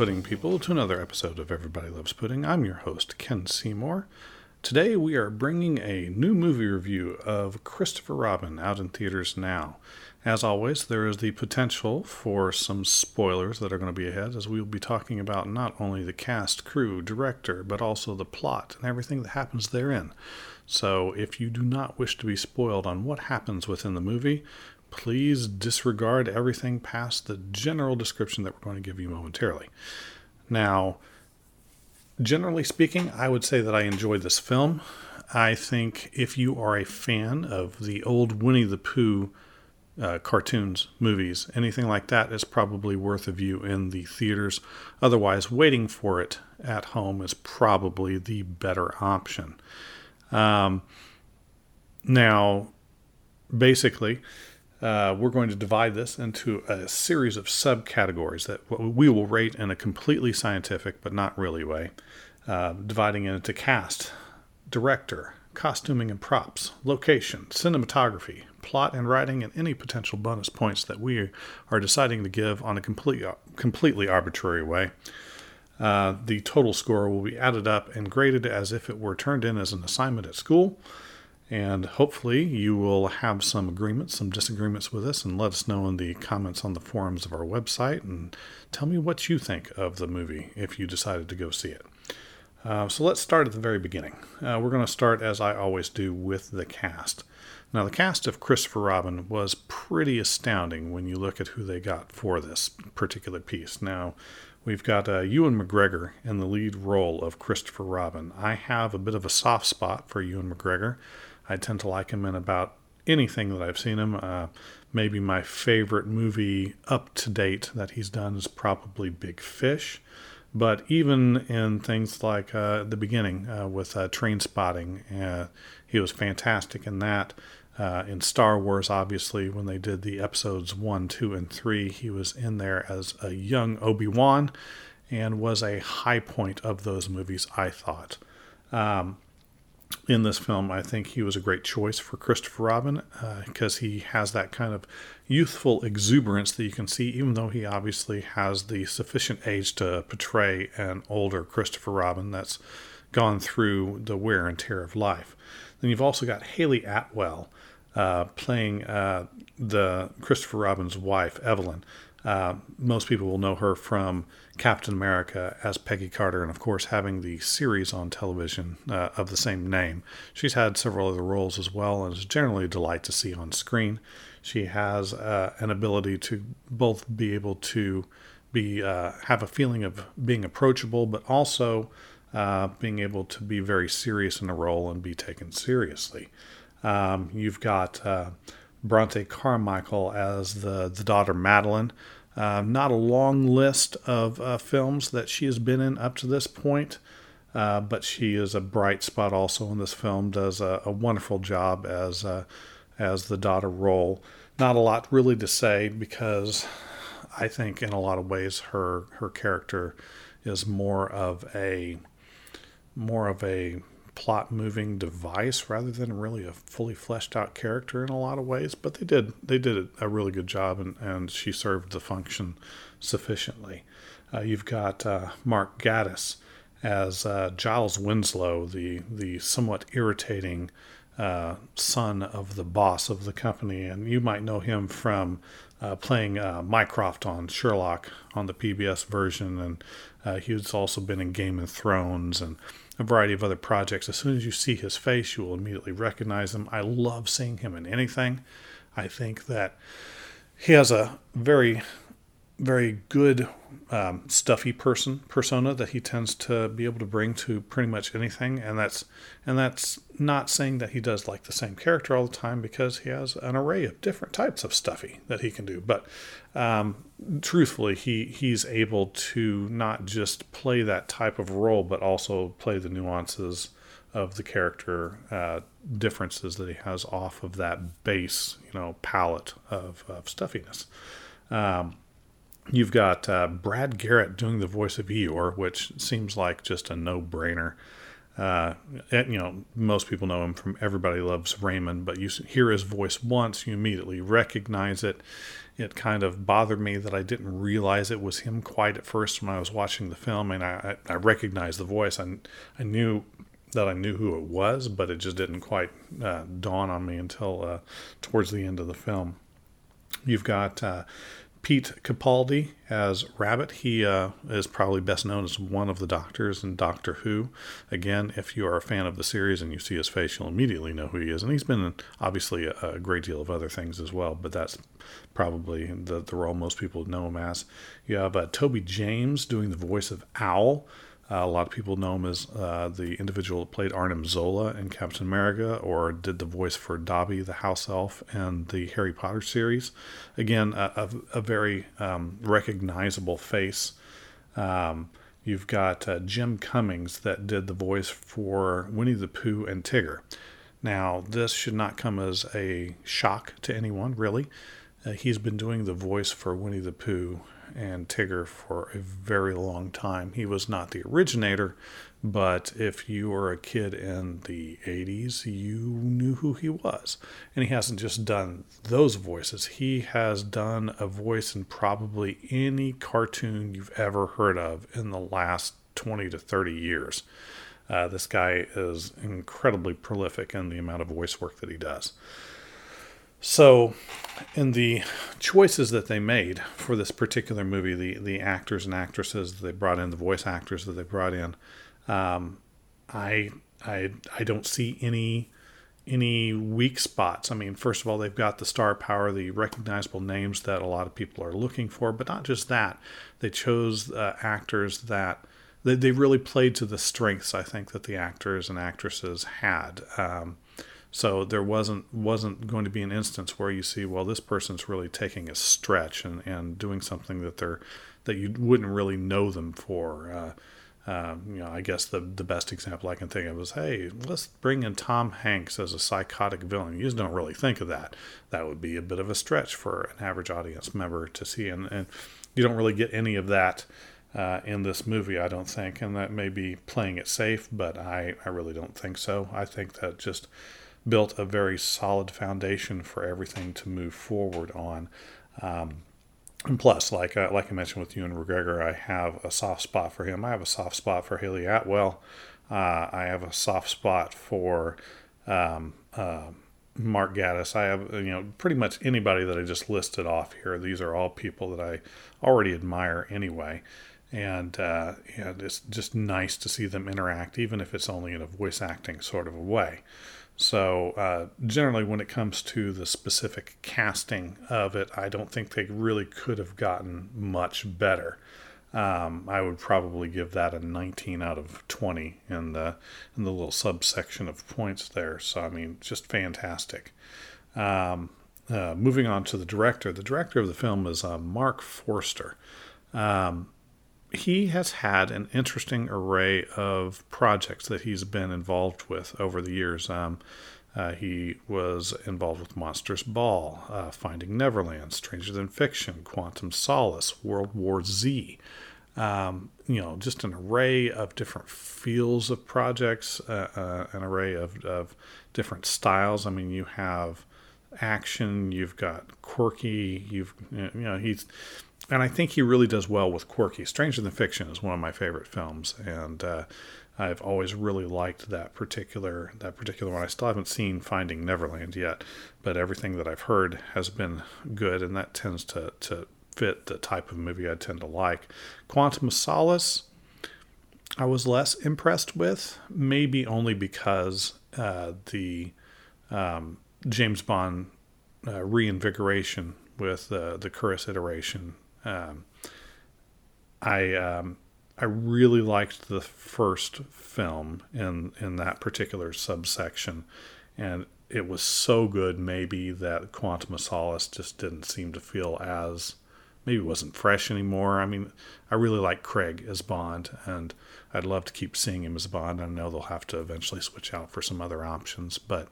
Pudding people, to another episode of Everybody Loves Pudding. I'm your host, Ken Seymour. Today we are bringing a new movie review of Christopher Robin out in theaters now. As always, there is the potential for some spoilers that are going to be ahead, as we will be talking about not only the cast, crew, director, but also the plot and everything that happens therein. So, if you do not wish to be spoiled on what happens within the movie, please disregard everything past the general description that we're going to give you momentarily. Now, generally speaking, I would say that I enjoyed this film. I think if you are a fan of the old Winnie the Pooh uh, cartoons, movies, anything like that is probably worth a view in the theaters. Otherwise, waiting for it at home is probably the better option. Um, now, basically, uh, we're going to divide this into a series of subcategories that we will rate in a completely scientific but not really way, uh, dividing it into cast, director, costuming and props, location, cinematography, plot and writing, and any potential bonus points that we are deciding to give on a complete, completely arbitrary way. Uh, the total score will be added up and graded as if it were turned in as an assignment at school. And hopefully, you will have some agreements, some disagreements with us, and let us know in the comments on the forums of our website. And tell me what you think of the movie if you decided to go see it. Uh, so let's start at the very beginning. Uh, we're going to start, as I always do, with the cast. Now, the cast of Christopher Robin was pretty astounding when you look at who they got for this particular piece. Now, we've got uh, Ewan McGregor in the lead role of Christopher Robin. I have a bit of a soft spot for Ewan McGregor. I tend to like him in about anything that I've seen him. Uh, maybe my favorite movie up to date that he's done is probably Big Fish. But even in things like uh, the beginning uh, with uh, Trainspotting, uh, he was fantastic in that. Uh, in Star Wars, obviously, when they did the episodes one, two, and three, he was in there as a young Obi Wan and was a high point of those movies, I thought. Um, in this film, I think he was a great choice for Christopher Robin because uh, he has that kind of youthful exuberance that you can see, even though he obviously has the sufficient age to portray an older Christopher Robin that's gone through the wear and tear of life. Then you've also got Hayley Atwell uh, playing uh, the Christopher Robin's wife, Evelyn. Uh, most people will know her from Captain America as Peggy Carter, and of course, having the series on television uh, of the same name. She's had several other roles as well, and is generally a delight to see on screen. She has uh, an ability to both be able to be uh, have a feeling of being approachable, but also uh, being able to be very serious in a role and be taken seriously. Um, you've got uh, Bronte Carmichael as the, the daughter Madeline. Uh, not a long list of uh, films that she has been in up to this point, uh, but she is a bright spot also in this film. Does a, a wonderful job as uh, as the daughter role. Not a lot really to say because I think in a lot of ways her her character is more of a more of a plot moving device rather than really a fully fleshed out character in a lot of ways. But they did they did a really good job, and, and she served the function sufficiently. Uh, you've got uh, Mark Gatiss as uh, Giles Winslow, the the somewhat irritating uh, son of the boss of the company, and you might know him from uh, playing uh, Mycroft on Sherlock on the PBS version, and uh, he's also been in Game of Thrones and a variety of other projects. As soon as you see his face, you will immediately recognize him. I love seeing him in anything. I think that he has a very very good um, stuffy person persona that he tends to be able to bring to pretty much anything. And that's and that's not saying that he does like the same character all the time because he has an array of different types of stuffy that he can do. But um, truthfully he he's able to not just play that type of role but also play the nuances of the character uh, differences that he has off of that base you know palette of, of stuffiness. Um, You've got uh, Brad Garrett doing the voice of Eeyore, which seems like just a no brainer. Uh, you know, most people know him from Everybody Loves Raymond, but you hear his voice once, you immediately recognize it. It kind of bothered me that I didn't realize it was him quite at first when I was watching the film, and I, I recognized the voice. I, I knew that I knew who it was, but it just didn't quite uh, dawn on me until uh, towards the end of the film. You've got uh, Pete Capaldi as Rabbit. He uh, is probably best known as one of the doctors in Doctor Who. Again, if you are a fan of the series and you see his face, you'll immediately know who he is. And he's been in, obviously a, great deal of other things as well, but that's probably the, the role most people know him as. You have uh, Toby Jones doing the voice of Owl. Uh, a lot of people know him as uh, the individual that played Arnim Zola in Captain America or did the voice for Dobby the house elf in the Harry Potter series. Again, a, a, a very um, recognizable face. Um, you've got uh, Jim Cummings that did the voice for Winnie the Pooh and Tigger. Now, this should not come as a shock to anyone, really. Uh, he's been doing the voice for Winnie the Pooh and Tigger for a very long time. He was not the originator, but if you were a kid in the 80s, you knew who he was. And he hasn't just done those voices, he has done a voice in probably any cartoon you've ever heard of in the last 20 to 30 years. Uh, this guy is incredibly prolific in the amount of voice work that he does. So, in the choices that they made for this particular movie, the the actors and actresses that they brought in, the voice actors that they brought in, um, I I I don't see any any weak spots. I mean, first of all, they've got the star power, the recognizable names that a lot of people are looking for, but not just that. They chose uh, actors that they, they really played to the strengths I think that the actors and actresses had. Um, so there wasn't wasn't going to be an instance where you see, well, this person's really taking a stretch and, and doing something that they're that you wouldn't really know them for. Uh, uh, you know, I guess the the best example I can think of is, hey, let's bring in Tom Hanks as a psychotic villain. You just don't really think of that. That would be a bit of a stretch for an average audience member to see, and, and you don't really get any of that uh, in this movie, I don't think, and that may be playing it safe, but I I really don't think so. I think that just built a very solid foundation for everything to move forward on. Um, and plus, like uh, like I mentioned with Ewan McGregor, I have a soft spot for him. I have a soft spot for Hayley Atwell. Uh, I have a soft spot for um, uh, Mark Gatiss. I have you know pretty much anybody that I just listed off here. These are all people that I already admire anyway, and uh, and it's just nice to see them interact, even if it's only in a voice acting sort of a way. So, uh, generally, when it comes to the specific casting of it, I don't think they really could have gotten much better. Um, I would probably give that a 19 out of 20 in the in the little subsection of points there. So, I mean, just fantastic. Um, uh, moving on to the director, the director of the film is uh, Marc Forster. Um, he has had an interesting array of projects that he's been involved with over the years. Um, uh, he was involved with Monsters Ball, uh, Finding Neverland, Stranger Than Fiction, Quantum Solace, World War Z. Um, you know, just an array of different fields of projects, uh, uh an array of, of different styles. I mean, you have action, you've got quirky, you've, you know, he's and I think he really does well with quirky. Stranger Than Fiction is one of my favorite films, and uh, I've always really liked that particular that particular one. I still haven't seen Finding Neverland yet, but everything that I've heard has been good, and that tends to to fit the type of movie I tend to like. Quantum of Solace, I was less impressed with, maybe only because uh, the um, James Bond uh, reinvigoration with uh, the Curtis iteration um, I um, I really liked the first film in in that particular subsection, and it was so good maybe that Quantum of Solace just didn't seem to feel as maybe wasn't fresh anymore. I mean, I really like Craig as Bond, and I'd love to keep seeing him as Bond. I know they'll have to eventually switch out for some other options, but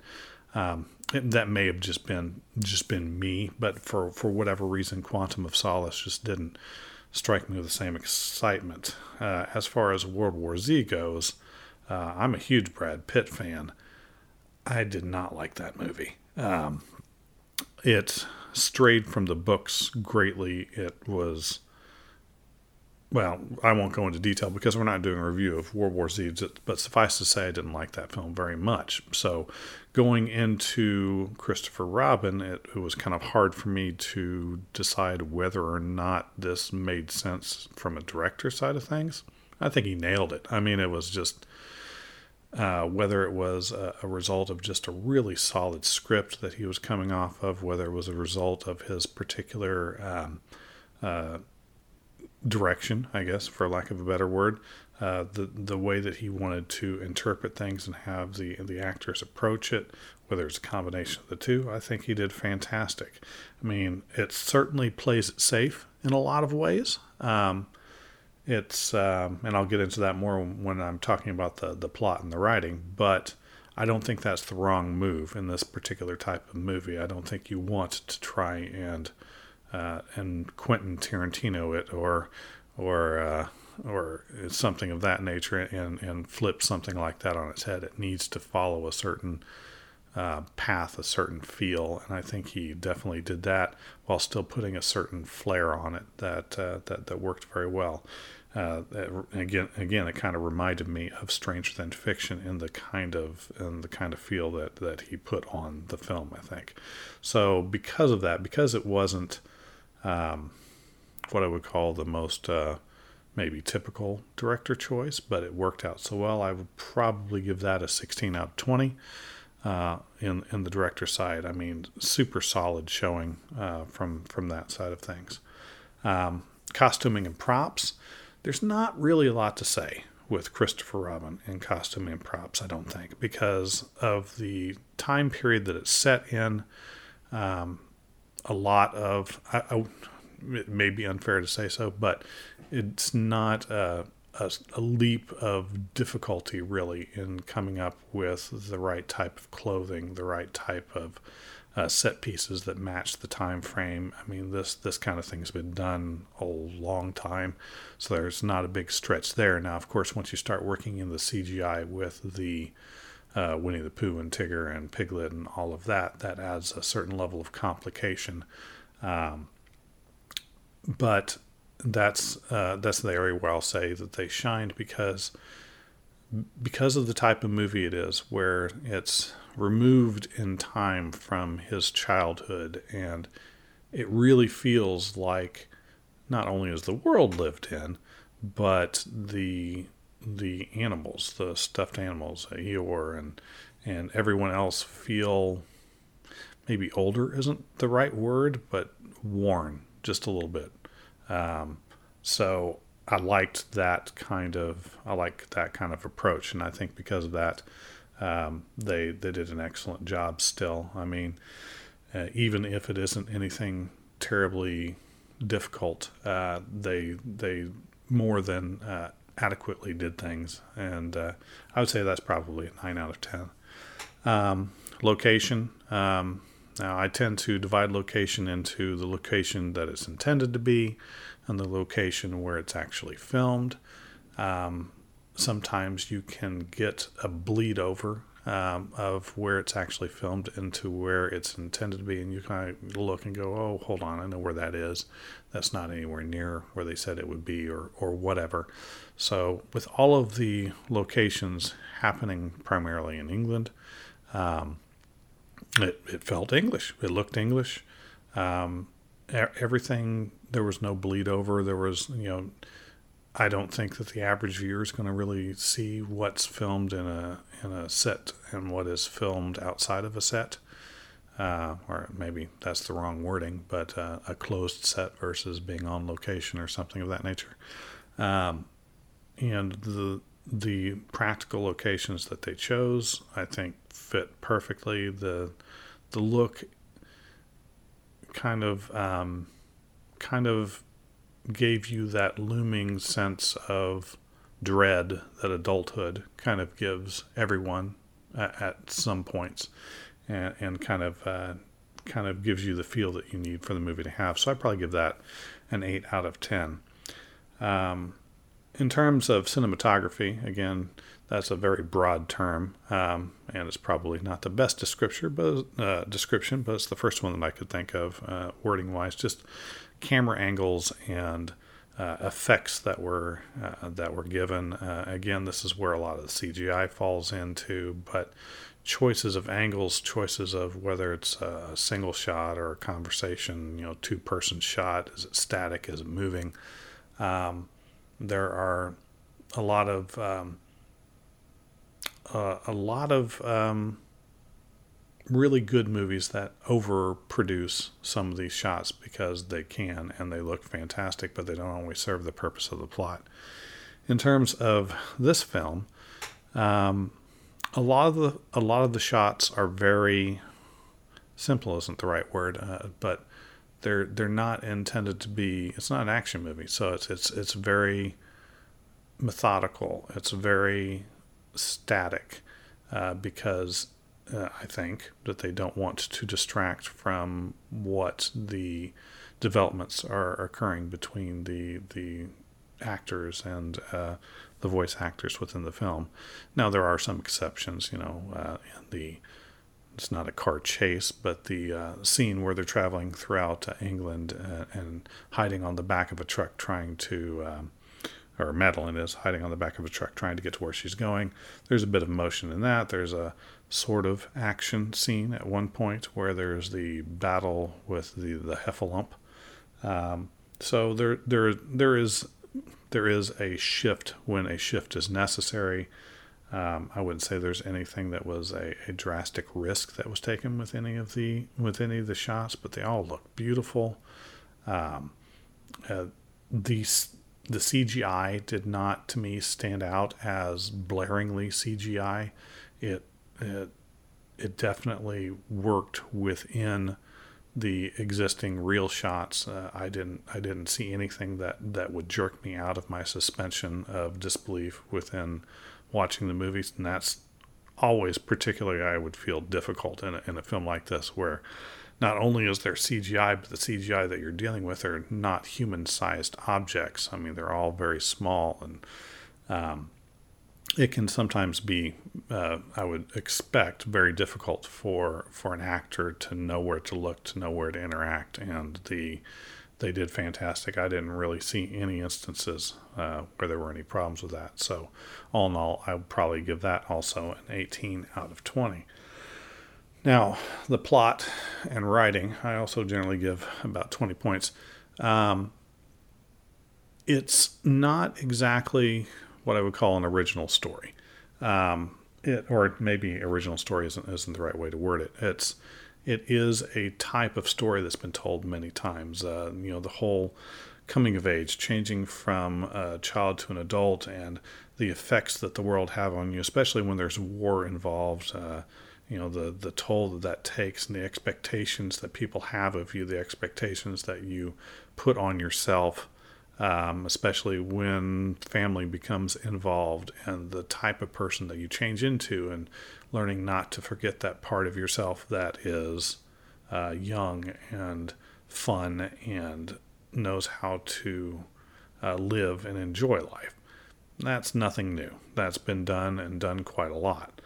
um, that may have just been just been me, but for for whatever reason, Quantum of Solace just didn't strike me with the same excitement. Uh, as far as World War Z goes, Uh, I'm a huge Brad Pitt fan. I did not like that movie. Um, it strayed from the books greatly. It was, well, I won't go into detail because we're not doing a review of World War Z, but suffice to say, I didn't like that film very much. So, going into Christopher Robin, it, it was kind of hard for me to decide whether or not this made sense from a director side of things. I think he nailed it. I mean, it was just uh, whether it was a, a, result of just a really solid script that he was coming off of, whether it was a result of his particular um, uh, direction, I guess, for lack of a better word, uh, the the way that he wanted to interpret things and have the the actors approach it, whether it's a combination of the two, I think he did fantastic. I mean, it certainly plays it safe in a lot of ways. Um, it's um, and I'll get into that more when I'm talking about the the plot and the writing, but I don't think that's the wrong move in this particular type of movie. I don't think you want to try and uh, and Quentin Tarantino it or or uh, or something of that nature and and flip something like that on its head. It needs to follow a certain uh, path, a certain feel, and I think he definitely did that while still putting a certain flair on it that uh, that that worked very well. Uh, again, again, it kind of reminded me of Stranger Than Fiction in the kind of in the kind of feel that that he put on the film. I think so because of that, because it wasn't um, what I would call the most uh, maybe typical director choice, but it worked out so well. I would probably give that a 16 out of 20. Uh, in in the director side, I mean, super solid showing uh, from from that side of things. Um, costuming and props there's not really a lot to say with Christopher Robin in costume and props, I don't think, because of the time period that it's set in. Um, a lot of, I, I, it may be unfair to say so, but it's not a, a, a, leap of difficulty really in coming up with the right type of clothing, the right type of uh, set pieces that match the time frame. I mean, this this kind of thing's been done a long time, so there's not a big stretch there. Now, of course, once you start working in the CGI with the uh, Winnie the Pooh and Tigger and Piglet and all of that, that adds a certain level of complication. Um, but that's uh, that's the area where I'll say that they shined because because of the type of movie it is, where it's removed in time from his childhood, and it really feels like not only is the world lived in, but the the animals, the stuffed animals, Eeyore and and everyone else feel maybe older isn't the right word, but worn just a little bit. Um, so I liked that kind of I like that kind of approach, and I think because of that, um, they they did an excellent job. Still, I mean, uh, even if it isn't anything terribly difficult, uh, they they more than uh, adequately did things, and uh, I would say that's probably a nine out of ten. Um, location. Um, now, I tend to divide location into the location that it's intended to be and the location where it's actually filmed. Um, sometimes you can get a bleed over um, of where it's actually filmed into where it's intended to be, and you kind of look and go, "Oh, hold on, I know where that is. That's not anywhere near where they said it would be, or or whatever." So, with all of the locations happening primarily in England, um, it it felt English. It looked English. Um, everything there was no bleed over. There was you know I don't think that the average viewer is going to really see what's filmed in a in a set and what is filmed outside of a set. Uh, or maybe that's the wrong wording, but uh, a closed set versus being on location or something of that nature. Um, and the the practical locations that they chose, I think, fit perfectly. the The look kind of um, kind of gave you that looming sense of dread that adulthood kind of gives everyone at, some points, and, and kind of uh, kind of gives you the feel that you need for the movie to have. So I probably give that an eight out of ten. Um, in terms of cinematography, again, that's a very broad term, um, and it's probably not the best description, but uh, description, but it's the first one that I could think of, uh, wording wise. Just camera angles and uh, effects that were uh, that were given. Uh, again, this is where a lot of the CGI falls into, but choices of angles, choices of whether it's a single shot or a conversation, you know, two person shot, is it static, is it moving? Um, there are a lot of um, uh, a lot of um, really good movies that overproduce some of these shots because they can and they look fantastic, but they don't always serve the purpose of the plot. In terms of this film, um, a lot of the a lot of the shots are very simple isn't the right word, uh, but they're they're not intended to be. It's not an action movie, so it's it's it's very methodical. It's very static uh, because uh, I think that they don't want to distract from what the developments are occurring between the the actors and uh, the voice actors within the film. Now there are some exceptions, you know, uh, the it's not a car chase, but the uh, scene where they're traveling throughout England uh, and hiding on the back of a truck trying to um, or Madeline is hiding on the back of a truck trying to get to where she's going. There's a bit of motion in that. There's a sort of action scene at one point where there's the battle with the the heffalump. Um, so there there there is there is a shift when a shift is necessary. Um, I wouldn't say there's anything that was a, a, drastic risk that was taken with any of the with any of the shots, but they all look beautiful. Um, uh, these the CGI did not, to me, stand out as blaringly CGI. It it it definitely worked within the existing real shots. Uh, I didn't I didn't see anything that that would jerk me out of my suspension of disbelief within watching the movies, and that's always particularly I would feel difficult in a, in a film like this where not only is there CGI, but the CGI that you're dealing with are not human sized objects. I mean, they're all very small, and um, it can sometimes be, uh, I would expect, very difficult for, for an actor to know where to look, to know where to interact. And the they did fantastic. I didn't really see any instances uh, where there were any problems with that. So, all in all, I would probably give that also an 18 out of 20. Now, the plot and writing, I also generally give about 20 points. Um, it's not exactly what I would call an original story. Um, it, or maybe original story isn't, isn't the right way to word it. It's it is a type of story that's been told many times. Uh, you know, the whole coming of age, changing from a child to an adult, and the effects that the world have on you, especially when there's war involved. Uh, you know the the toll that that takes and the expectations that people have of you the expectations that you put on yourself um, especially when family becomes involved and the type of person that you change into and learning not to forget that part of yourself that is uh, young and fun and knows how to uh, live and enjoy life. That's nothing new. That's been done and done quite a lot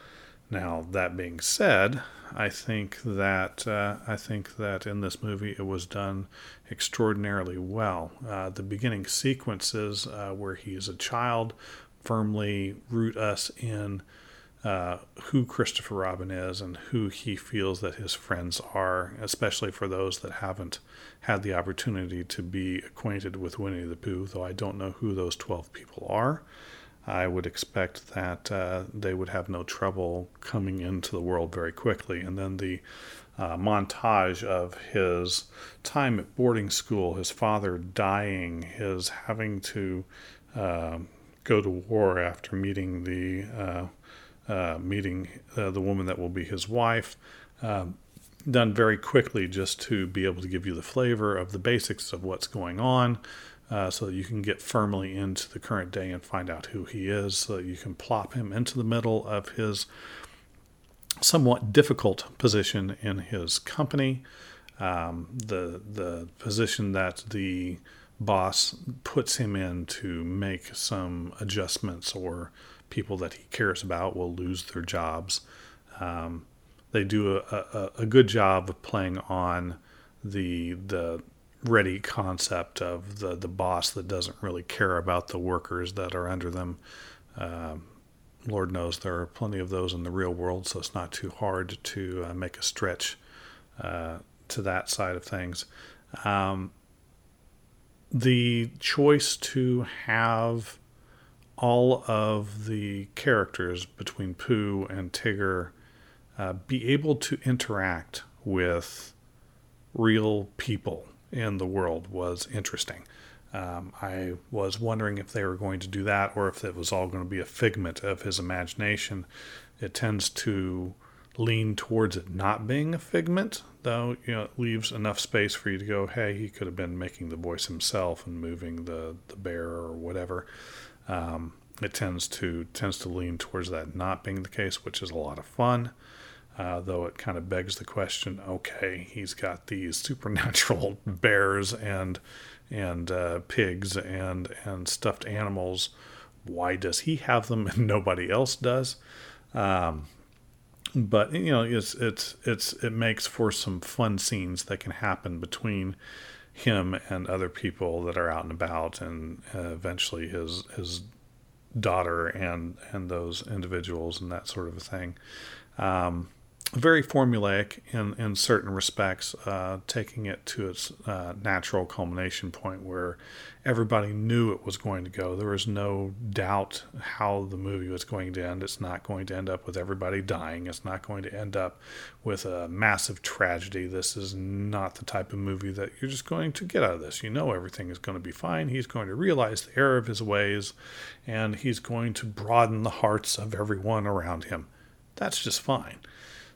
now, that being said, I think that uh, I think that in this movie it was done extraordinarily well. Uh, the beginning sequences uh, where he is a child firmly root us in uh, who Christopher Robin is and who he feels that his friends are, especially for those that haven't had the opportunity to be acquainted with Winnie the Pooh. Though I don't know who those twelve people are. I would expect that uh, they would have no trouble coming into the world very quickly. And then the uh, montage of his time at boarding school, his father dying, his having to uh, go to war after meeting the uh, uh, meeting uh, the woman that will be his wife. Um, done very quickly just to be able to give you the flavor of the basics of what's going on uh, so you can get firmly into the current day and find out who he is, so you can plop him into the middle of his somewhat difficult position in his company, um, the the position that the boss puts him in to make some adjustments, or people that he cares about will lose their jobs. Um, they do a, a, a, good job of playing on the the ready concept of the the boss that doesn't really care about the workers that are under them. Um, Lord knows there are plenty of those in the real world, so it's not too hard to uh, make a stretch uh, to that side of things. Um, the choice to have all of the characters between Pooh and Tigger uh, be able to interact with real people in the world was interesting. Um, I was wondering if they were going to do that or if it was all going to be a figment of his imagination. It tends to lean towards it not being a figment, though you know it leaves enough space for you to go, hey, he could have been making the voice himself and moving the the bear or whatever. Um, it tends to tends to lean towards that not being the case, which is a lot of fun. Uh, though it kind of begs the question: Okay, he's got these supernatural bears and and uh, pigs and and stuffed animals. Why does he have them and nobody else does? Um, but you know, it's it's it's it makes for some fun scenes that can happen between him and other people that are out and about, and uh, eventually his his daughter and and those individuals and that sort of a thing. Um, very formulaic in, in certain respects, uh, taking it to its uh, natural culmination point where everybody knew it was going to go. There was no doubt how the movie was going to end. It's not going to end up with everybody dying, it's not going to end up with a massive tragedy. This is not the type of movie that you're just going to get out of this. You know, everything is going to be fine. He's going to realize the error of his ways and he's going to broaden the hearts of everyone around him. That's just fine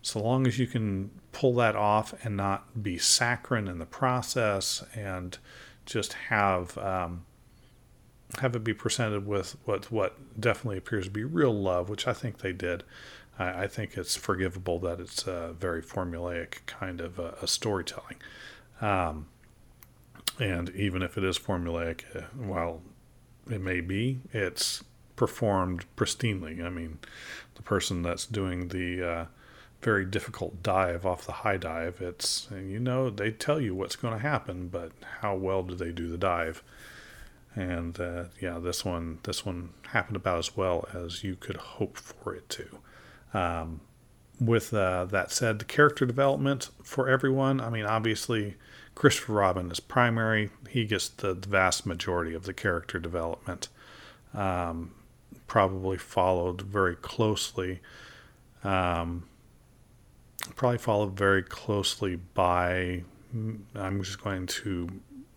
so long as you can pull that off and not be saccharine in the process and just have um, have it be presented with what what definitely appears to be real love, which I think they did. I, I think it's forgivable that it's a very formulaic kind of a, a storytelling. Um, and even if it is formulaic, uh, while it may be, it's performed pristinely. I mean, the person that's doing the uh, very difficult dive off the high dive. It's you know they tell you what's going to happen, but how well do they do the dive? And uh, yeah, this one this one happened about as well as you could hope for it to. Um, with uh, that said, the character development for everyone. I mean, obviously, Christopher Robin is primary. He gets the, the vast majority of the character development. Um, probably followed very closely. Um, probably followed very closely by, I'm just going to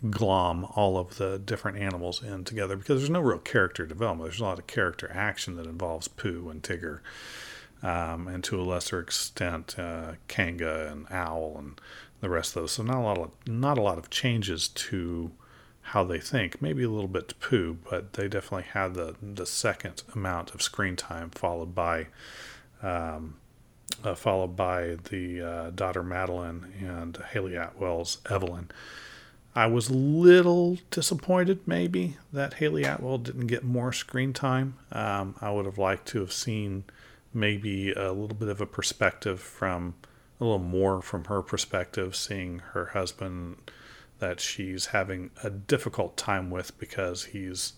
glom all of the different animals in together because there's no real character development. There's a lot of character action that involves Pooh and Tigger, um, and to a lesser extent, uh, Kanga and Owl and the rest of those. So not a lot of not a lot of changes to how they think. Maybe a little bit to Pooh, but they definitely had the the second amount of screen time, followed by um, uh, followed by the uh, daughter Madeline and Hayley Atwell's Evelyn. I was a little disappointed, maybe, that Hayley Atwell didn't get more screen time. Um, I would have liked to have seen maybe a little bit of a perspective from a little more from her perspective, seeing her husband that she's having a difficult time with because he's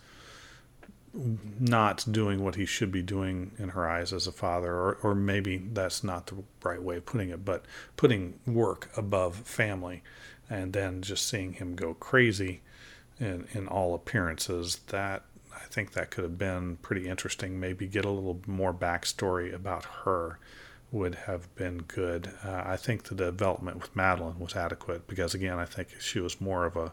not doing what he should be doing in her eyes as a father, or, or maybe that's not the right way of putting it, but putting work above family and then just seeing him go crazy in, in all appearances, that I think that could have been pretty interesting. Maybe get a little more backstory about her would have been good. Uh, I think the development with Madeline was adequate because, again, I think she was more of a,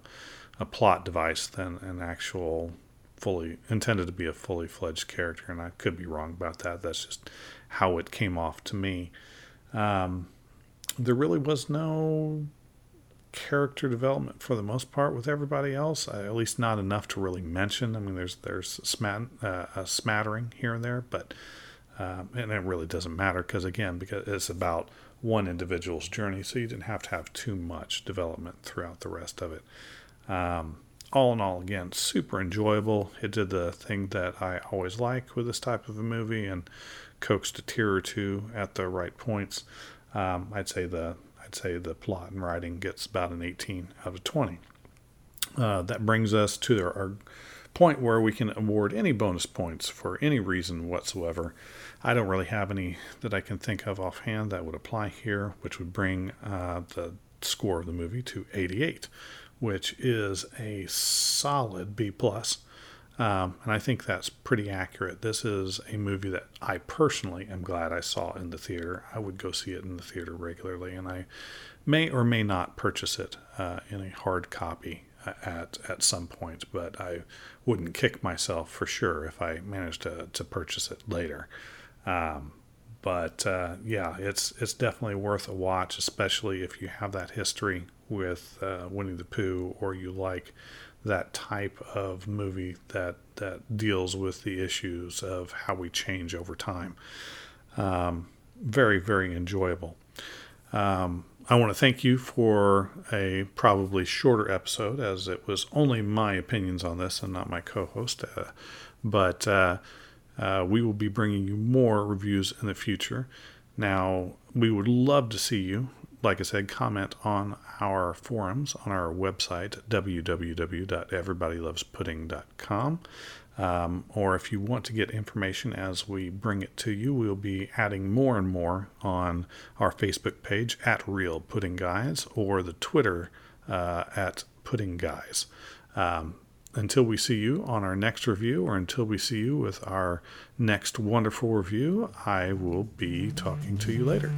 a plot device than an actual fully intended to be a fully fledged character, and I could be wrong about that. That's just how it came off to me. Um, there really was no character development for the most part with everybody else. Uh, at least not enough to really mention. I mean, there's there's a, smat, uh, a smattering here and there, but um, and it really doesn't matter because again, because it's about one individual's journey, so you didn't have to have too much development throughout the rest of it. Um, all in all, again, super enjoyable. It did the thing that I always like with this type of a movie and coaxed a tear or two at the right points. Um, I'd say the I'd say the plot and writing gets about an 18 out of 20. Uh, that brings us to our, point where we can award any bonus points for any reason whatsoever. I don't really have any that I can think of offhand that would apply here, which would bring uh, the score of the movie to 88, which is a solid B plus. Um, and I think that's pretty accurate. This is a movie that I personally am glad I saw in the theater. I would go see it in the theater regularly, and I may or may not purchase it uh, in a hard copy uh, at at some point. But I wouldn't kick myself for sure if I managed to to purchase it later. Um, but uh, yeah, it's it's definitely worth a watch, especially if you have that history with uh, Winnie the Pooh or you like that type of movie that that deals with the issues of how we change over time. Um, very very enjoyable. Um, I want to thank you for a probably shorter episode, as it was only my opinions on this and not my co-host. Uh, but uh, we will be bringing you more reviews in the future. Now, we would love to see you like I said, comment on our forums on our website, www.everybodylovespudding.com. Um, or if you want to get information as we bring it to you, we'll be adding more and more on our Facebook page at Real Pudding Guys or the Twitter uh, at Pudding Guys. Um, until we see you on our next review or until we see you with our next wonderful review, I will be talking to you later.